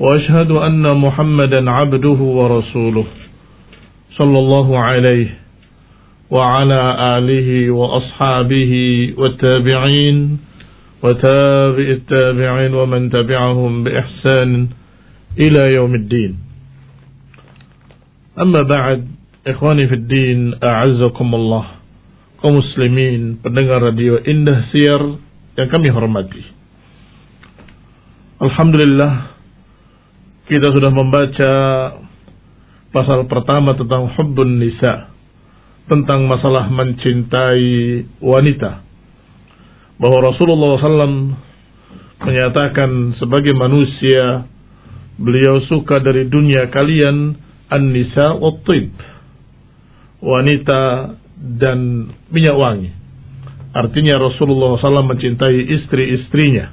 وأشهد أن محمدا عبده ورسوله صلى الله عليه وعلى آله وأصحابه والتابعين وتابع التابعين ومن تبعهم بإحسان إلى يوم الدين أما بعد إخواني في الدين أعزكم الله kaum muslimin pendengar radio Indah Siar yang kami hormati. Alhamdulillah kita sudah membaca pasal pertama tentang hubbun nisa tentang masalah mencintai wanita bahwa Rasulullah SAW menyatakan sebagai manusia beliau suka dari dunia kalian an-nisa wa wanita dan minyak wangi. Artinya Rasulullah SAW mencintai istri-istrinya.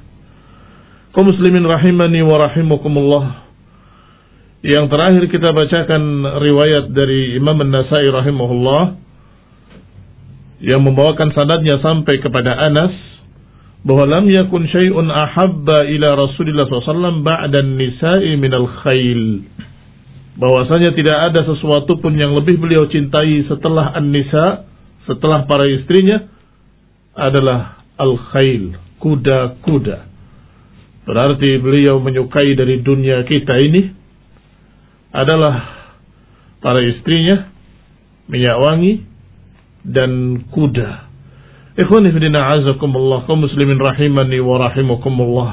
Kau muslimin rahimani wa rahimakumullah. Yang terakhir kita bacakan riwayat dari Imam An-Nasai rahimahullah yang membawakan sanadnya sampai kepada Anas bahwa lam yakun syai'un ahabba ila Rasulillah SAW ba'da nisa'i minal khail bahwasanya tidak ada sesuatu pun yang lebih beliau cintai setelah An-Nisa, setelah para istrinya adalah al-khail, kuda-kuda. Berarti beliau menyukai dari dunia kita ini adalah para istrinya, minyak wangi dan kuda. Ikhwan fillah azakumullah kaum muslimin rahimani wa rahimakumullah.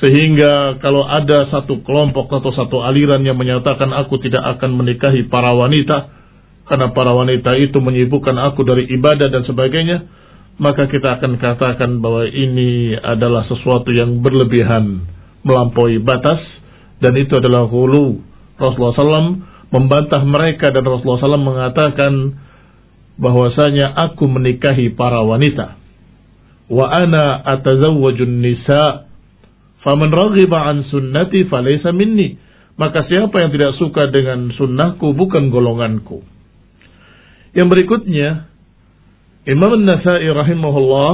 Sehingga kalau ada satu kelompok atau satu aliran yang menyatakan aku tidak akan menikahi para wanita karena para wanita itu menyibukkan aku dari ibadah dan sebagainya, maka kita akan katakan bahwa ini adalah sesuatu yang berlebihan, melampaui batas dan itu adalah hulu. Rasulullah SAW membantah mereka dan Rasulullah SAW mengatakan bahwasanya aku menikahi para wanita. Wa ana atazawwajun nisa' Faman raghiba an sunnati falaysa minni. Maka siapa yang tidak suka dengan sunnahku bukan golonganku. Yang berikutnya, Imam An-Nasai rahimahullah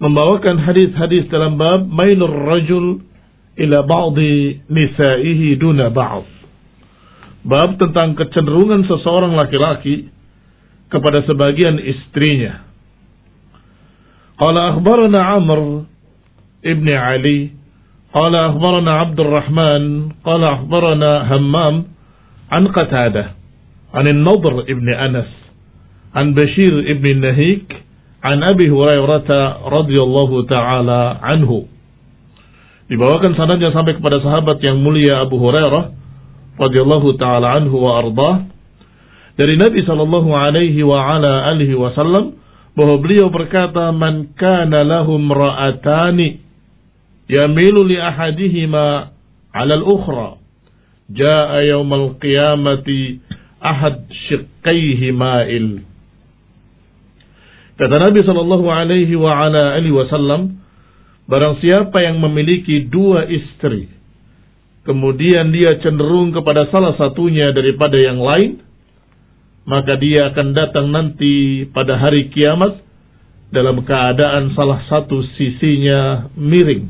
membawakan hadis-hadis dalam bab mailur rajul ila ba'di nisaihi duna ba'd bab tentang kecenderungan seseorang laki-laki kepada sebagian istrinya. Qala akhbarana Amr ibni Ali qala akhbarana Abdurrahman qala akhbarana Hammam an Qatada, an An-Nadr ibn Anas an Bashir ibni Nahik an Abi Hurairah radhiyallahu taala anhu. Dibawakan sanadnya sampai kepada sahabat yang mulia Abu Hurairah radhiyallahu taala anhu wa ardah dari Nabi sallallahu alaihi wa ala alihi wasallam bahwa beliau berkata man kana lahum ra'atani yamilu li ahadihima 'ala al-ukhra jaa yaumal qiyamati ahad shiqqaihi ma'il. Kata Nabi sallallahu alaihi wa ala alihi wasallam barang siapa yang memiliki dua istri kemudian dia cenderung kepada salah satunya daripada yang lain, maka dia akan datang nanti pada hari kiamat dalam keadaan salah satu sisinya miring.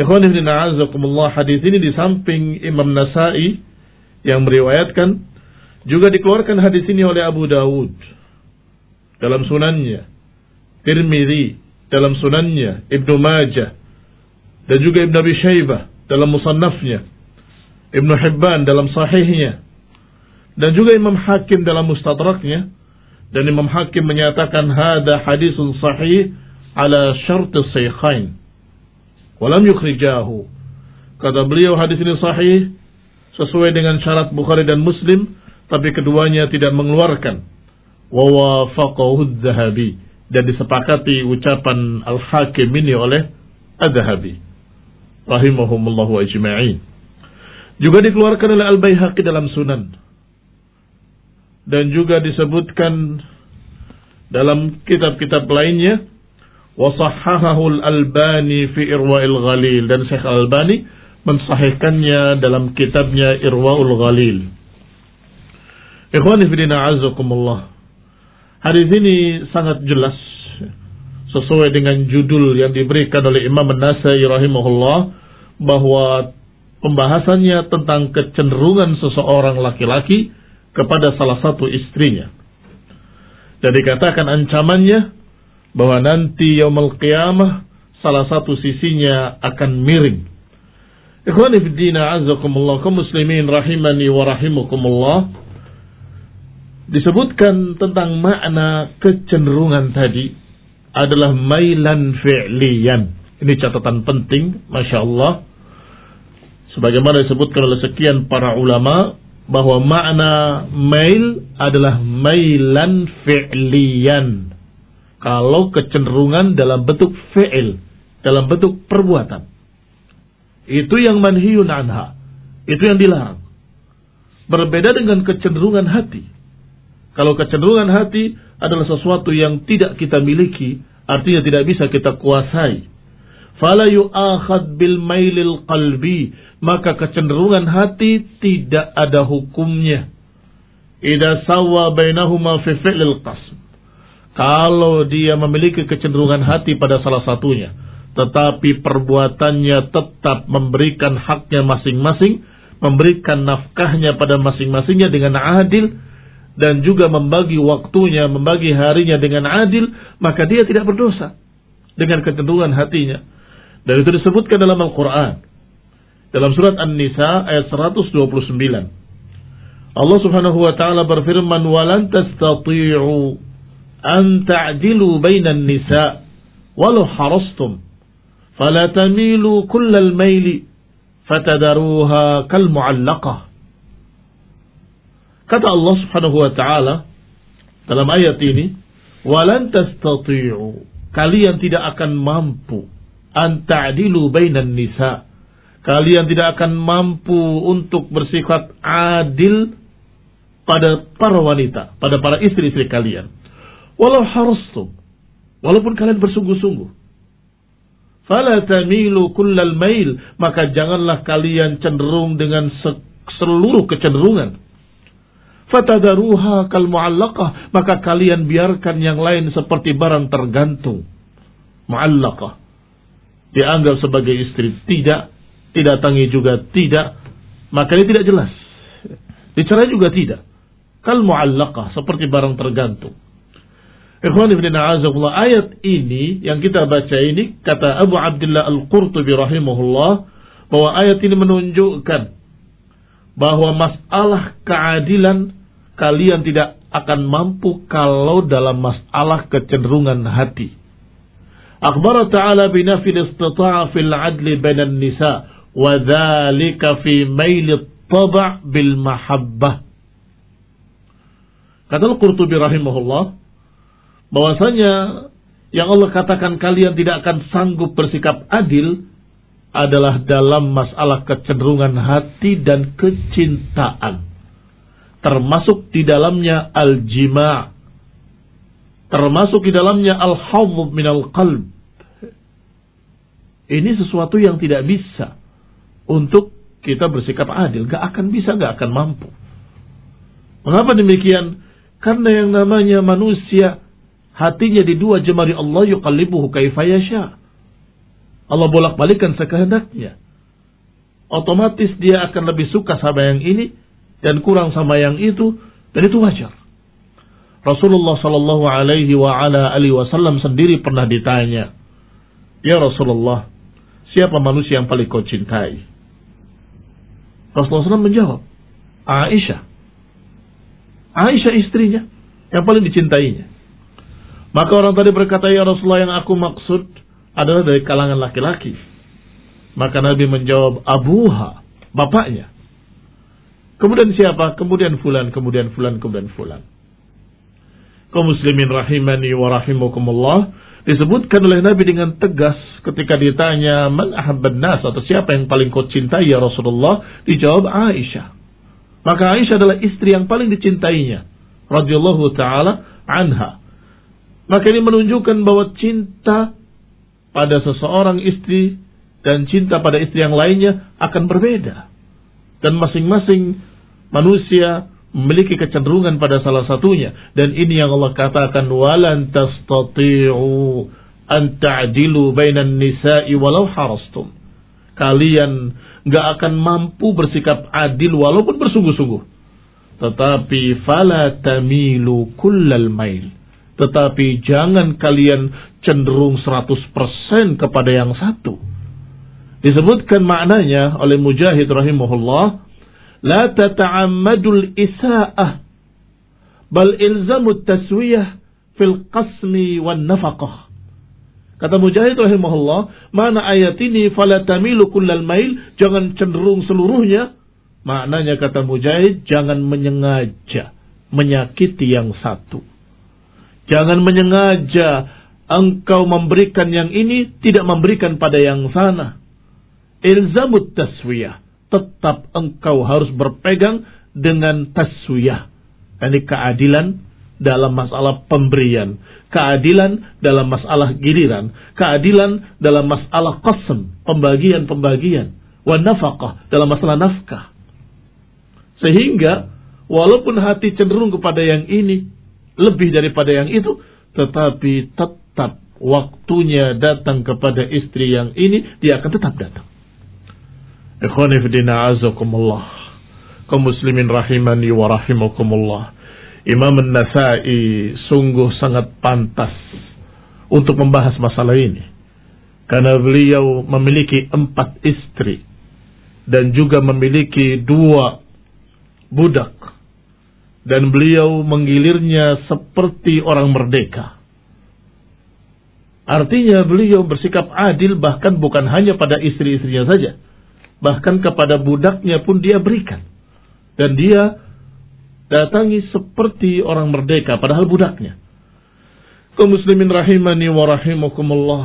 Ikhwan ibn a'azakumullah hadis ini di samping Imam Nasai yang meriwayatkan juga dikeluarkan hadis ini oleh Abu Dawud dalam sunannya, Tirmidzi dalam sunannya, Ibnu Majah dan juga Ibnu Abi Syaibah dalam musannafnya, Ibnu Hibban dalam sahihnya dan juga Imam Hakim dalam mustadraknya dan Imam Hakim menyatakan hada hadisun sahih ala syarti sahihain walam yukhrijahu. Kata beliau hadis ini sahih sesuai dengan syarat Bukhari dan Muslim tapi keduanya tidak mengeluarkan. Wa wafaqahu dan disepakati ucapan Al-Hakim ini oleh Az-Zahabi. Rahimahumullahu ajma'in. Juga dikeluarkan oleh Al-Baihaqi dalam Sunan. Dan juga disebutkan dalam kitab-kitab lainnya wasahhahahu al-Albani fi Irwa'il Ghalil dan Syekh Al-Albani mensahihkannya dalam kitabnya Irwa'ul Ghalil. Ikhwani fillah azakumullah. Hadis ini sangat jelas sesuai dengan judul yang diberikan oleh Imam An-Nasai rahimahullah bahwa pembahasannya tentang kecenderungan seseorang laki-laki kepada salah satu istrinya. Dan dikatakan ancamannya bahwa nanti yaumul qiyamah salah satu sisinya akan miring. Ikhwani fi din azakumullah kaum muslimin rahimani wa rahimakumullah. Disebutkan tentang makna kecenderungan tadi adalah mailan fi'liyan. Ini catatan penting, Masya Allah. Sebagaimana disebutkan oleh sekian para ulama, bahwa makna mail adalah mailan fi'liyan kalau kecenderungan dalam bentuk fi'il, dalam bentuk perbuatan. Itu yang manhiyun anha. Itu yang dilarang. Berbeda dengan kecenderungan hati. Kalau kecenderungan hati adalah sesuatu yang tidak kita miliki, artinya tidak bisa kita kuasai. Fala yu'akhad bil mailil qalbi, maka kecenderungan hati tidak ada hukumnya. Ida sawa bainahuma fi fi'lil qasm kalau dia memiliki kecenderungan hati pada salah satunya, tetapi perbuatannya tetap memberikan haknya masing-masing, memberikan nafkahnya pada masing-masingnya dengan adil, dan juga membagi waktunya, membagi harinya dengan adil, maka dia tidak berdosa dengan kecenderungan hatinya. Dan itu disebutkan dalam Al-Quran. Dalam surat An-Nisa ayat 129. Allah subhanahu wa ta'ala berfirman, وَلَن تَسْتَطِيعُوا an ta'dilu bainan nisa walau harastum fala tamilu kullal maili fatadaruha kal mu'allaqah kata Allah Subhanahu wa taala dalam ayat ini walan tastati'u kalian tidak akan mampu an ta'dilu bainan nisa kalian tidak akan mampu untuk bersifat adil pada para wanita, pada para istri-istri kalian. Walau harustum. Walaupun kalian bersungguh-sungguh. Fala tamilu kullal mail. Maka janganlah kalian cenderung dengan seluruh kecenderungan. Fatadaruha kal mu'allaqah. Maka kalian biarkan yang lain seperti barang tergantung. Mu'allaqah. Dianggap sebagai istri. Tidak. Tidak tangi juga tidak. Maka ini tidak jelas. Dicerai juga tidak. Kal mu'allaqah. Seperti barang tergantung. Ikhwan ibn a'azakullah, ayat ini yang kita baca ini kata Abu Abdullah Al-Qurtubi rahimahullah bahwa ayat ini menunjukkan bahwa masalah keadilan kalian tidak akan mampu kalau dalam masalah kecenderungan hati. Akhbar ta'ala binafil istita'a fil adli bainan nisa wa dhalika fi mail taba' bil mahabbah. Kata Al-Qurtubi rahimahullah, bahwasanya yang Allah katakan kalian tidak akan sanggup bersikap adil adalah dalam masalah kecenderungan hati dan kecintaan. Termasuk di dalamnya al-jima' termasuk di dalamnya al-hawd min al-qalb. Ini sesuatu yang tidak bisa untuk kita bersikap adil. Gak akan bisa, gak akan mampu. Mengapa demikian? Karena yang namanya manusia hatinya di dua jemari Allah yuqallibuhu kaifa yasha. Allah bolak-balikan sekehendaknya. Otomatis dia akan lebih suka sama yang ini dan kurang sama yang itu dan itu wajar. Rasulullah Shallallahu Alaihi wa ala alihi Wasallam sendiri pernah ditanya, ya Rasulullah, siapa manusia yang paling kau cintai? Rasulullah SAW menjawab, Aisyah. Aisyah istrinya yang paling dicintainya. Maka orang tadi berkata, Ya Rasulullah yang aku maksud adalah dari kalangan laki-laki. Maka Nabi menjawab, Abuha, bapaknya. Kemudian siapa? Kemudian fulan, kemudian fulan, kemudian fulan. Kau muslimin rahimani wa rahimukumullah. Disebutkan oleh Nabi dengan tegas ketika ditanya man ahabban nas atau siapa yang paling kau cintai ya Rasulullah dijawab Aisyah maka Aisyah adalah istri yang paling dicintainya radhiyallahu taala anha maka ini menunjukkan bahwa cinta pada seseorang istri dan cinta pada istri yang lainnya akan berbeda dan masing-masing manusia memiliki kecenderungan pada salah satunya. Dan ini yang Allah katakan walan tastati'u an ta'dilu bainan nisa'i walau harastum. Kalian nggak akan mampu bersikap adil walaupun bersungguh-sungguh. Tetapi fala tamilu kullal mail. Tetapi jangan kalian cenderung 100% kepada yang satu disebutkan maknanya oleh Mujahid rahimahullah la tata'ammadul isaa'ah bal ilzamu taswiyah fil qasmi wan nafaqah. Kata Mujahid rahimahullah mana ayat ini fala tamilu kullal mail jangan cenderung seluruhnya. Maknanya kata Mujahid jangan menyengaja menyakiti yang satu. Jangan menyengaja engkau memberikan yang ini tidak memberikan pada yang sana. Ilzamut taswiyah tetap engkau harus berpegang dengan taswiyah. Ini keadilan dalam masalah pemberian. Keadilan dalam masalah giliran. Keadilan dalam masalah qasm, pembagian-pembagian. Wa nafkah dalam masalah nafkah. Sehingga walaupun hati cenderung kepada yang ini lebih daripada yang itu, tetapi tetap waktunya datang kepada istri yang ini, dia akan tetap datang. Ikhwani fidina azakumullah. Kaum muslimin rahimani wa rahimakumullah. Imam An-Nasai sungguh sangat pantas untuk membahas masalah ini. Karena beliau memiliki empat istri. Dan juga memiliki dua budak. Dan beliau menggilirnya seperti orang merdeka. Artinya beliau bersikap adil bahkan bukan hanya pada istri-istrinya saja bahkan kepada budaknya pun dia berikan. Dan dia datangi seperti orang merdeka, padahal budaknya. Kau muslimin rahimani wa rahimakumullah.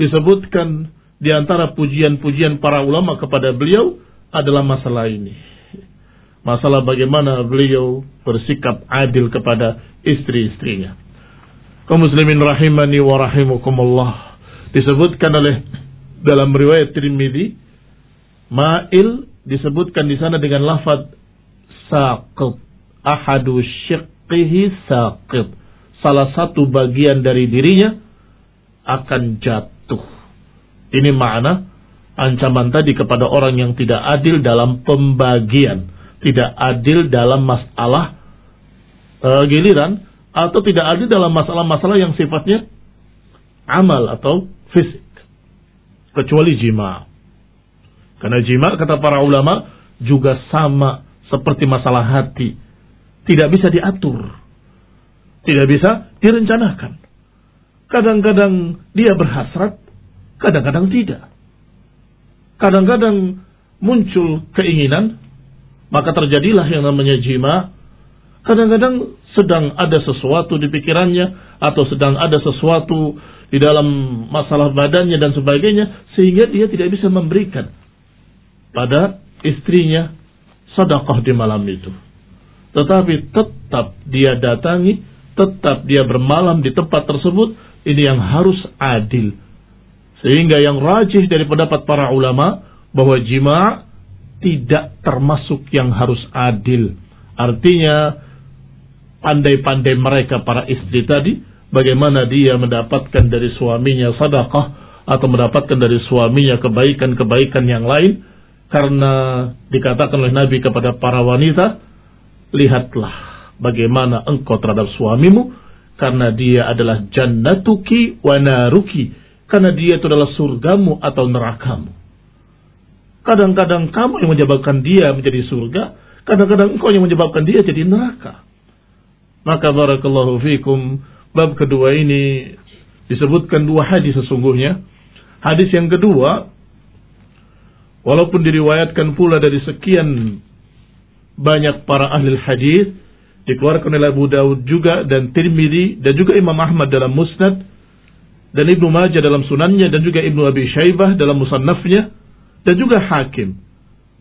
Disebutkan di antara pujian-pujian para ulama kepada beliau adalah masalah ini. Masalah bagaimana beliau bersikap adil kepada istri-istrinya. Kau muslimin rahimani wa rahimakumullah. Disebutkan oleh dalam riwayat Tirmidzi Ma'il disebutkan di sana dengan lafaz saqit. Ahadu syiqqihi saqit. Salah satu bagian dari dirinya akan jatuh. Ini makna ancaman tadi kepada orang yang tidak adil dalam pembagian, tidak adil dalam masalah uh, giliran atau tidak adil dalam masalah-masalah yang sifatnya amal atau fisik kecuali jima. Karena jima kata para ulama juga sama seperti masalah hati. Tidak bisa diatur. Tidak bisa direncanakan. Kadang-kadang dia berhasrat, kadang-kadang tidak. Kadang-kadang muncul keinginan, maka terjadilah yang namanya jima. Kadang-kadang sedang ada sesuatu di pikirannya, atau sedang ada sesuatu di dalam masalah badannya dan sebagainya, sehingga dia tidak bisa memberikan pada istrinya sedekah di malam itu. Tetapi tetap dia datangi, tetap dia bermalam di tempat tersebut, ini yang harus adil. Sehingga yang rajih dari pendapat para ulama bahwa jima tidak termasuk yang harus adil. Artinya pandai-pandai mereka para istri tadi bagaimana dia mendapatkan dari suaminya sedekah atau mendapatkan dari suaminya kebaikan-kebaikan yang lain karena dikatakan oleh Nabi kepada para wanita, lihatlah bagaimana engkau terhadap suamimu karena dia adalah jannatuki wa naruki karena dia itu adalah surgamu atau nerakamu. Kadang-kadang kamu yang menyebabkan dia menjadi surga, kadang-kadang engkau yang menyebabkan dia jadi neraka. Maka barakallahu fikum bab kedua ini disebutkan dua hadis sesungguhnya. Hadis yang kedua Walaupun diriwayatkan pula dari sekian banyak para ahli hadis dikeluarkan oleh Abu Daud juga dan Tirmidzi dan juga Imam Ahmad dalam Musnad dan Ibnu Majah dalam sunannya dan juga Ibnu Abi Syaibah dalam musannafnya dan juga Hakim.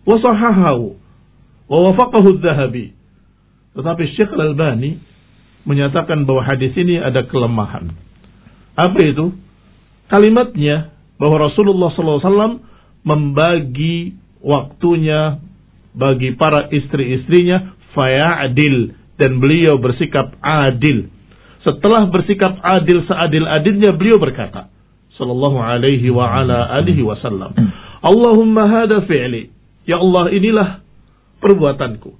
Wa sahahahu wa wafaqahu Dzahabi. Tetapi Syekh Al-Albani menyatakan bahwa hadis ini ada kelemahan. Apa itu? Kalimatnya bahwa Rasulullah SAW membagi waktunya bagi para istri-istrinya fayadil. Dan beliau bersikap adil. Setelah bersikap adil seadil-adilnya beliau berkata sallallahu alaihi wa ala alihi wasallam Allahumma hada fi'li. Ya Allah inilah perbuatanku.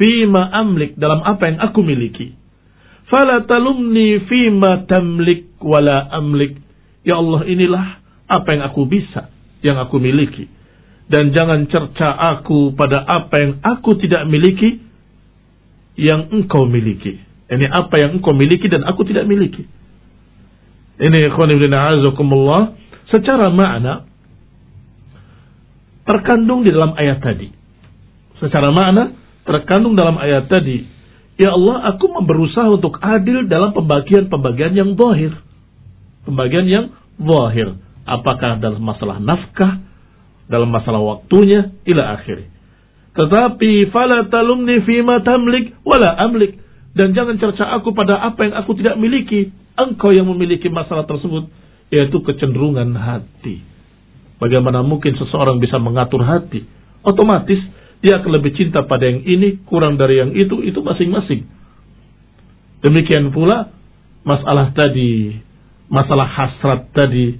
Fima amlik dalam apa yang aku miliki. Fala talumni fima tamlik wala amlik. Ya Allah inilah apa yang aku bisa yang aku miliki dan jangan cerca aku pada apa yang aku tidak miliki yang engkau miliki ini apa yang engkau miliki dan aku tidak miliki. Ini azakumullah secara makna terkandung di dalam ayat tadi. Secara makna terkandung dalam ayat tadi. Ya Allah, aku berusaha untuk adil dalam pembagian-pembagian yang zahir. Pembagian yang zahir. Apakah dalam masalah nafkah, dalam masalah waktunya, ila akhir. Tetapi fala talumni fima tamlik wala amlik dan jangan cerca aku pada apa yang aku tidak miliki. Engkau yang memiliki masalah tersebut, yaitu kecenderungan hati. Bagaimana mungkin seseorang bisa mengatur hati? Otomatis dia akan lebih cinta pada yang ini, kurang dari yang itu, itu masing-masing. Demikian pula masalah tadi, masalah hasrat tadi,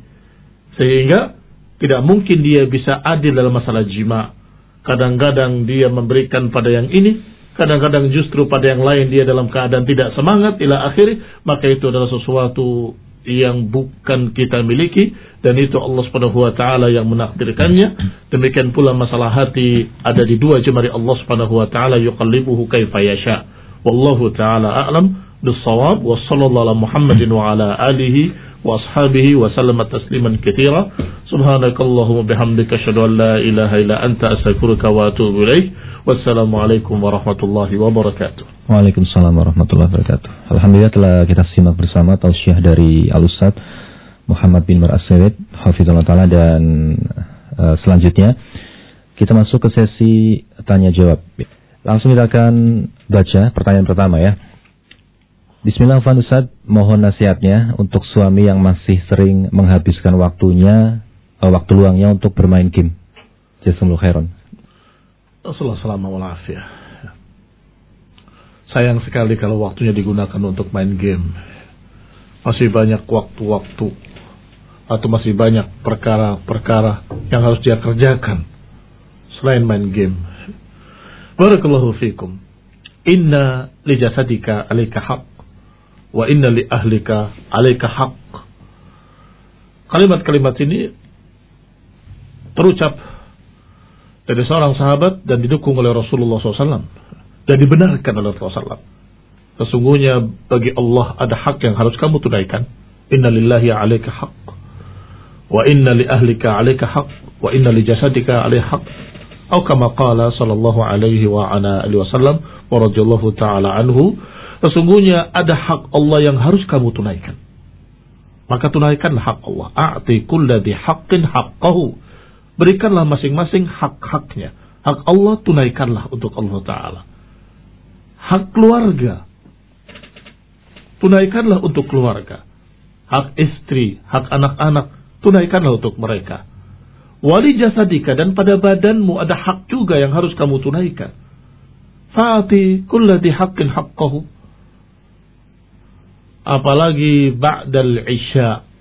sehingga tidak mungkin dia bisa adil dalam masalah jima. Kadang-kadang dia memberikan pada yang ini, kadang-kadang justru pada yang lain dia dalam keadaan tidak semangat ila akhir maka itu adalah sesuatu yang bukan kita miliki dan itu Allah Subhanahu wa taala yang menakdirkannya demikian pula masalah hati ada di dua jemari Allah Subhanahu wa taala yuqallibuhu kaifa yasha wallahu taala a'lam bis-shawab wa sallallahu ala Muhammadin wa ala alihi wa ashabihi wa sallama tasliman katsira subhanakallahumma bihamdika asyhadu an la ilaha illa anta astaghfiruka wa atubu ilaik Wassalamualaikum warahmatullahi wabarakatuh. Waalaikumsalam warahmatullahi wabarakatuh. Alhamdulillah telah kita simak bersama tausiah dari Al-Ustaz Muhammad bin Mar Aswid, Hafizullah Ta'ala dan uh, selanjutnya kita masuk ke sesi tanya jawab. Langsung kita akan baca pertanyaan pertama ya. Bismillah Ustaz, mohon nasihatnya untuk suami yang masih sering menghabiskan waktunya, uh, waktu luangnya untuk bermain game. Jazakumullah khairan. SAW Sayang sekali kalau waktunya digunakan untuk main game. Masih banyak waktu-waktu atau masih banyak perkara-perkara yang harus dia kerjakan selain main game. Barakallahu fikum. Inna li jasadika alaika haq wa inna li ahlika alaika haq. Kalimat-kalimat ini terucap dari seorang sahabat dan didukung oleh Rasulullah SAW dan dibenarkan oleh Rasulullah SAW. Sesungguhnya bagi Allah ada hak yang harus kamu tunaikan. Inna lillahi alaika haq. Wa inna li ahlika alaika haq. Wa inna li jasadika alaika haq. Atau kama qala sallallahu alaihi wa ala alihi wasallam wa radhiyallahu ta'ala anhu. Sesungguhnya ada hak Allah yang harus kamu tunaikan. Maka tunaikanlah hak Allah. A'ti kulladhi haqqin haqqahu Berikanlah masing-masing hak-haknya. Hak Allah tunaikanlah untuk Allah Ta'ala. Hak keluarga. Tunaikanlah untuk keluarga. Hak istri, hak anak-anak. Tunaikanlah untuk mereka. Wali jasadika dan pada badanmu ada hak juga yang harus kamu tunaikan. Fa'ati kullati haqqin haqqahu. Apalagi ba'dal isya'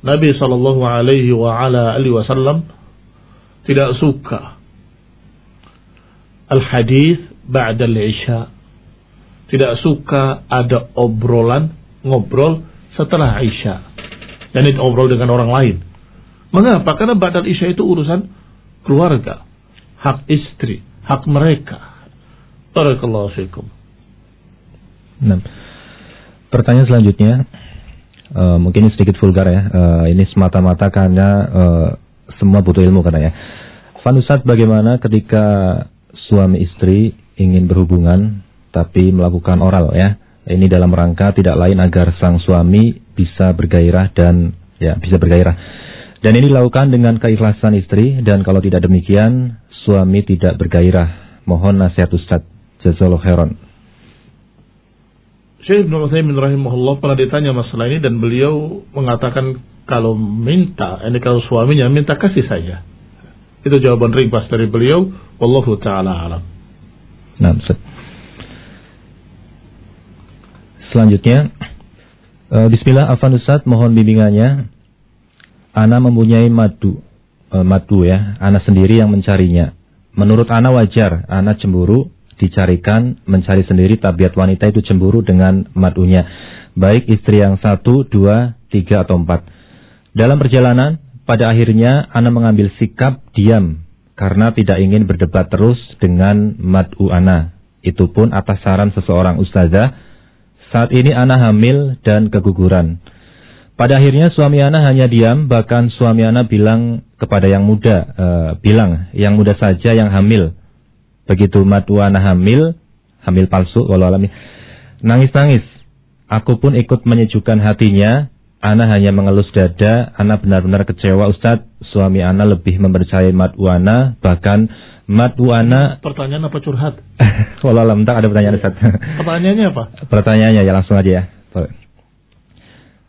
Nabi Shallallahu Alaihi Wasallam tidak suka al hadis ba'da al isya. Tidak suka ada obrolan ngobrol setelah isya. Dan itu obrol dengan orang lain. Mengapa? Karena ba'da isya itu urusan keluarga hak istri hak mereka. Barakallahu nah pertanyaan selanjutnya uh, mungkin ini sedikit vulgar ya. Uh, ini semata-mata karena uh, semua butuh ilmu katanya. Fanusat bagaimana ketika suami istri ingin berhubungan tapi melakukan oral ya, Ini dalam rangka tidak lain agar sang suami bisa bergairah dan ya bisa bergairah. Dan ini dilakukan dengan keikhlasan istri dan kalau tidak demikian suami tidak bergairah. Mohon nasihat Ustaz. Jazakallahu khairan. Syekh Ibn Uthaymin rahimahullah pernah ditanya masalah ini dan beliau mengatakan kalau minta, ini kalau suaminya minta kasih saja. Itu jawaban ringkas dari beliau. Wallahu ta'ala alam. Nah. Selanjutnya, uh, Bismillah, Afan Ustaz, mohon bimbingannya. Ana mempunyai madu, uh, madu ya, Ana sendiri yang mencarinya. Menurut Ana wajar, Ana cemburu, dicarikan, mencari sendiri tabiat wanita itu cemburu dengan madunya. Baik istri yang satu, dua, tiga, atau empat. Dalam perjalanan, pada akhirnya Ana mengambil sikap diam, karena tidak ingin berdebat terus dengan madu Ana. Itu pun atas saran seseorang ustazah, saat ini Ana hamil dan keguguran. Pada akhirnya suami Ana hanya diam, bahkan suami Ana bilang kepada yang muda, e, bilang yang muda saja yang hamil. Begitu matu Ana hamil, hamil palsu, walau alami, nangis-nangis. Aku pun ikut menyejukkan hatinya. Ana hanya mengelus dada. Ana benar-benar kecewa Ustadz. Suami Ana lebih mempercayai matu Ana, bahkan Matwana Pertanyaan apa curhat? Walau alam tak ada pertanyaan Ustaz. Pertanyaannya apa? Pertanyaannya ya langsung aja ya.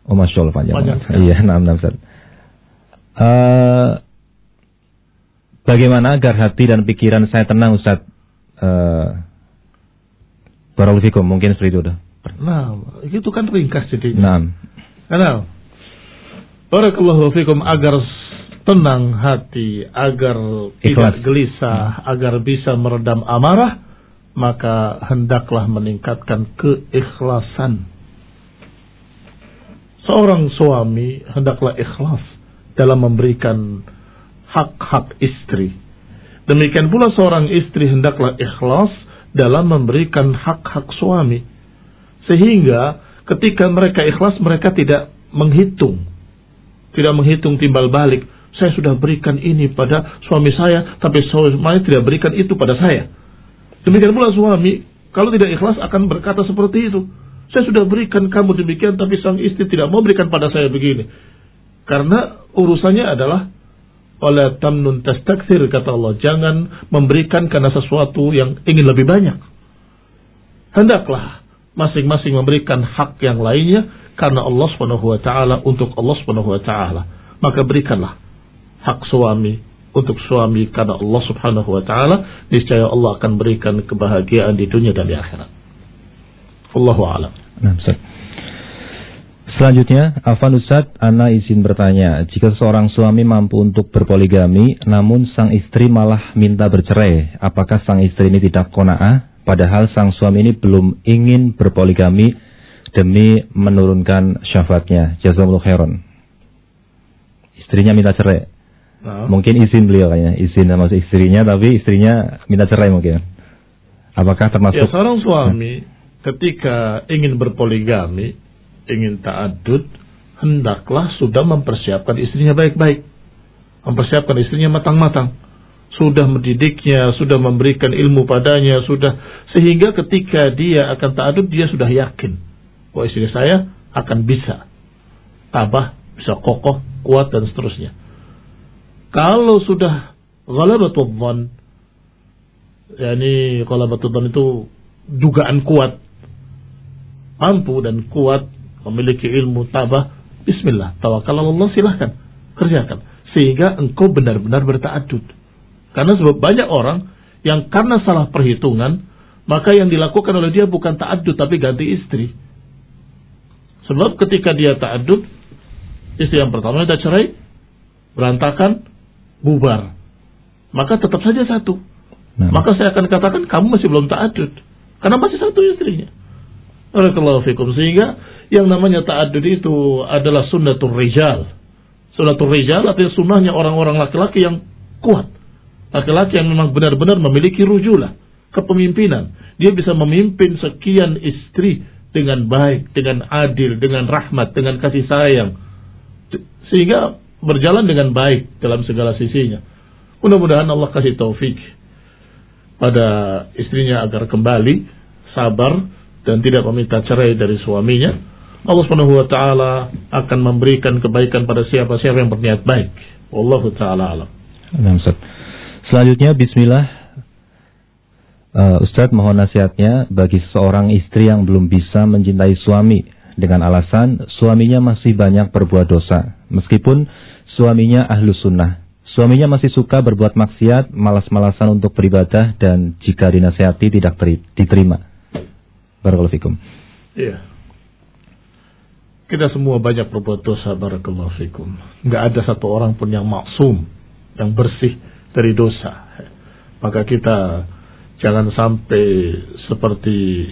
Oh Masya Allah panjang. panjang iya, enam enam Ustaz. Uh, bagaimana agar hati dan pikiran saya tenang Ustaz? Uh, Barakallahu mungkin seperti itu udah. Nah, itu kan ringkas jadi. Nah. Kenal. Barakallahu fikum agar tenang hati, agar Ikhlas. tidak gelisah, agar bisa meredam amarah, maka hendaklah meningkatkan keikhlasan. Seorang suami hendaklah ikhlas dalam memberikan hak-hak istri. Demikian pula seorang istri hendaklah ikhlas dalam memberikan hak-hak suami. Sehingga ketika mereka ikhlas mereka tidak menghitung. Tidak menghitung timbal balik saya sudah berikan ini pada suami saya, tapi suami tidak berikan itu pada saya. Demikian pula suami, kalau tidak ikhlas akan berkata seperti itu. Saya sudah berikan kamu demikian, tapi sang istri tidak mau berikan pada saya begini. Karena urusannya adalah oleh tamnun tastakthir kata Allah. Jangan memberikan karena sesuatu yang ingin lebih banyak. Hendaklah masing-masing memberikan hak yang lainnya karena Allah Subhanahu wa taala untuk Allah Subhanahu wa taala. Maka berikanlah hak suami untuk suami karena Allah Subhanahu wa taala. Niscaya Allah akan berikan kebahagiaan di dunia dan di akhirat. Allahu a'lam. Selanjutnya, Afan Ustaz, Ana izin bertanya, jika seorang suami mampu untuk berpoligami, namun sang istri malah minta bercerai, apakah sang istri ini tidak kona'ah, padahal sang suami ini belum ingin berpoligami demi menurunkan syahwatnya? Jazakumullah khairan. Istrinya minta cerai. Nah. Mungkin izin beliau kayaknya, izin sama istrinya tapi istrinya minta cerai mungkin. Apakah termasuk Ya, seorang suami ketika ingin berpoligami, ingin ta'adud, hendaklah sudah mempersiapkan istrinya baik-baik. Mempersiapkan istrinya matang-matang. Sudah mendidiknya, sudah memberikan ilmu padanya, sudah sehingga ketika dia akan ta'adud dia sudah yakin bahwa istri saya akan bisa tabah, bisa kokoh, kuat dan seterusnya. Kalau sudah ghalabatul dhan yakni ghalabatul dhan itu dugaan kuat mampu dan kuat memiliki ilmu tabah bismillah tawakal Allah silahkan kerjakan sehingga engkau benar-benar bertaadud karena sebab banyak orang yang karena salah perhitungan maka yang dilakukan oleh dia bukan ta'adud tapi ganti istri sebab ketika dia ta'adud istri yang pertama sudah cerai berantakan bubar. Maka tetap saja satu. Nah. Maka saya akan katakan kamu masih belum ta'adud. Karena masih satu istrinya. Barakallahu fikum. Sehingga yang namanya ta'adud itu adalah sunnatul rijal. Sunnatul rijal artinya sunnahnya orang-orang laki-laki yang kuat. Laki-laki yang memang benar-benar memiliki rujulah. Kepemimpinan. Dia bisa memimpin sekian istri dengan baik, dengan adil, dengan rahmat, dengan kasih sayang. Sehingga berjalan dengan baik dalam segala sisinya. Mudah-mudahan Allah kasih taufik pada istrinya agar kembali sabar dan tidak meminta cerai dari suaminya, Allah Subhanahu wa taala akan memberikan kebaikan pada siapa-siapa yang berniat baik. Wallahu taala alam. Selanjutnya bismillah Uh, Ustadz mohon nasihatnya bagi seorang istri yang belum bisa mencintai suami dengan alasan suaminya masih banyak berbuat dosa. Meskipun suaminya ahlu sunnah. Suaminya masih suka berbuat maksiat, malas-malasan untuk beribadah dan jika dinasihati tidak diterima. Barakallahu fikum. Iya. Kita semua banyak berbuat dosa barakallahu fikum. Enggak ada satu orang pun yang maksum, yang bersih dari dosa. Maka kita jangan sampai seperti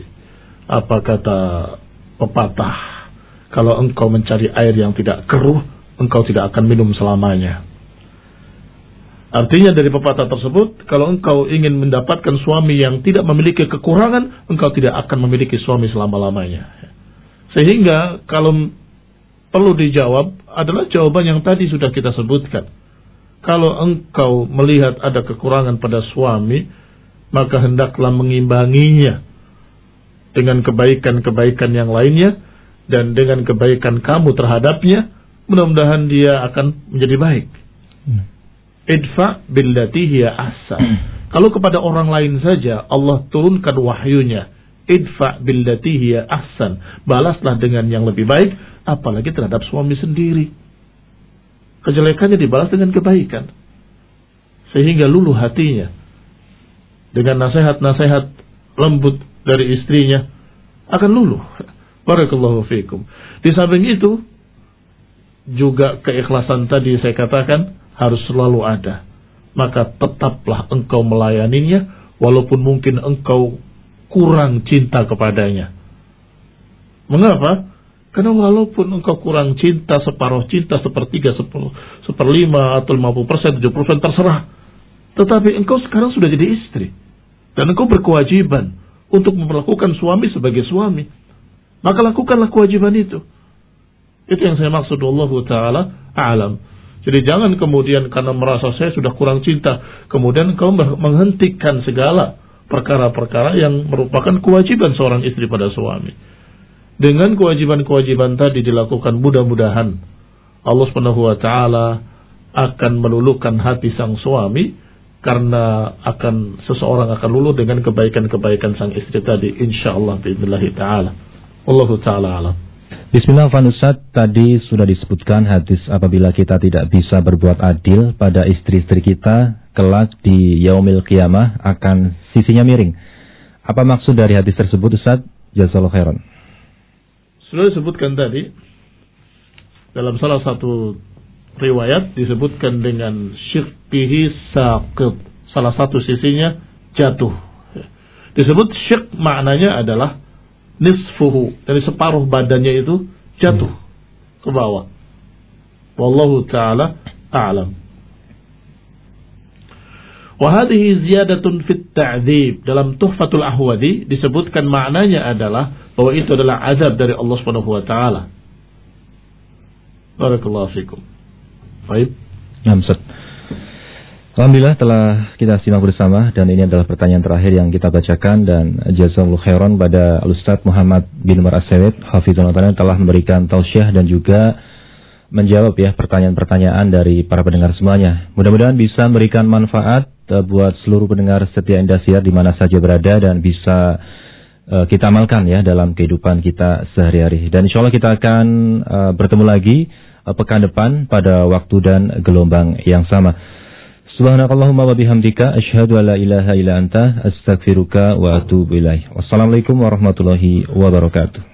apa kata pepatah, kalau engkau mencari air yang tidak keruh, engkau tidak akan minum selamanya. Artinya dari pepatah tersebut, kalau engkau ingin mendapatkan suami yang tidak memiliki kekurangan, engkau tidak akan memiliki suami selama-lamanya. Sehingga kalau perlu dijawab adalah jawaban yang tadi sudah kita sebutkan. Kalau engkau melihat ada kekurangan pada suami, maka hendaklah mengimbanginya dengan kebaikan-kebaikan yang lainnya dan dengan kebaikan kamu terhadapnya, mudah-mudahan dia akan menjadi baik. Hmm. Idfa billati hiya ahsan. Kalau kepada orang lain saja Allah turunkan wahyunya, idfa billati hiya ahsan. Balaslah dengan yang lebih baik, apalagi terhadap suami sendiri. Kejelekannya dibalas dengan kebaikan. Sehingga luluh hatinya. Dengan nasihat-nasihat lembut dari istrinya akan luluh. Barakallahu fiikum. Di samping itu juga keikhlasan tadi saya katakan harus selalu ada. Maka tetaplah engkau melayaninya walaupun mungkin engkau kurang cinta kepadanya. Mengapa? Karena walaupun engkau kurang cinta, separuh cinta, sepertiga, sepuluh, seperlima, atau lima puluh persen, tujuh puluh persen, terserah. Tetapi engkau sekarang sudah jadi istri. Dan engkau berkewajiban untuk memperlakukan suami sebagai suami. Maka lakukanlah kewajiban itu. Itu yang saya maksud Allah Ta'ala alam. Jadi jangan kemudian karena merasa saya sudah kurang cinta, kemudian engkau menghentikan segala perkara-perkara yang merupakan kewajiban seorang istri pada suami. Dengan kewajiban-kewajiban tadi dilakukan mudah-mudahan Allah Subhanahu wa taala akan meluluhkan hati sang suami karena akan seseorang akan luluh dengan kebaikan-kebaikan sang istri tadi insyaallah biidznillah taala. Allah taala alam. Bismillah Ustaz, tadi sudah disebutkan hadis apabila kita tidak bisa berbuat adil pada istri-istri kita, kelak di yaumil qiyamah akan sisinya miring. Apa maksud dari hadis tersebut Ustaz? Jazakallahu khairan. Sudah disebutkan tadi dalam salah satu riwayat disebutkan dengan syirkihi saqid. Salah satu sisinya jatuh. Disebut syirk maknanya adalah nisfuhu. Dari separuh badannya itu jatuh ke bawah. Wallahu ta'ala a'lam. Wahadihi ziyadatun fit ta'dzib. Dalam Tuhfatul Ahwadi disebutkan maknanya adalah bahwa itu adalah azab dari Allah Subhanahu wa taala. Barakallahu fikum. Baik. Ya, Alhamdulillah telah kita simak bersama dan ini adalah pertanyaan terakhir yang kita bacakan dan jazakallahu khairan pada Ustaz Muhammad bin Umar As-Sawid telah memberikan tausiah dan juga menjawab ya pertanyaan-pertanyaan dari para pendengar semuanya. Mudah-mudahan bisa memberikan manfaat buat seluruh pendengar setia Indasiar di mana saja berada dan bisa uh, kita amalkan ya dalam kehidupan kita sehari-hari. Dan insya Allah kita akan uh, bertemu lagi uh, pekan depan pada waktu dan gelombang yang sama. Subhanakallahumma wa bihamdika asyhadu an la ilaha illa anta astaghfiruka wa atubu ilaik. Wassalamualaikum warahmatullahi wabarakatuh.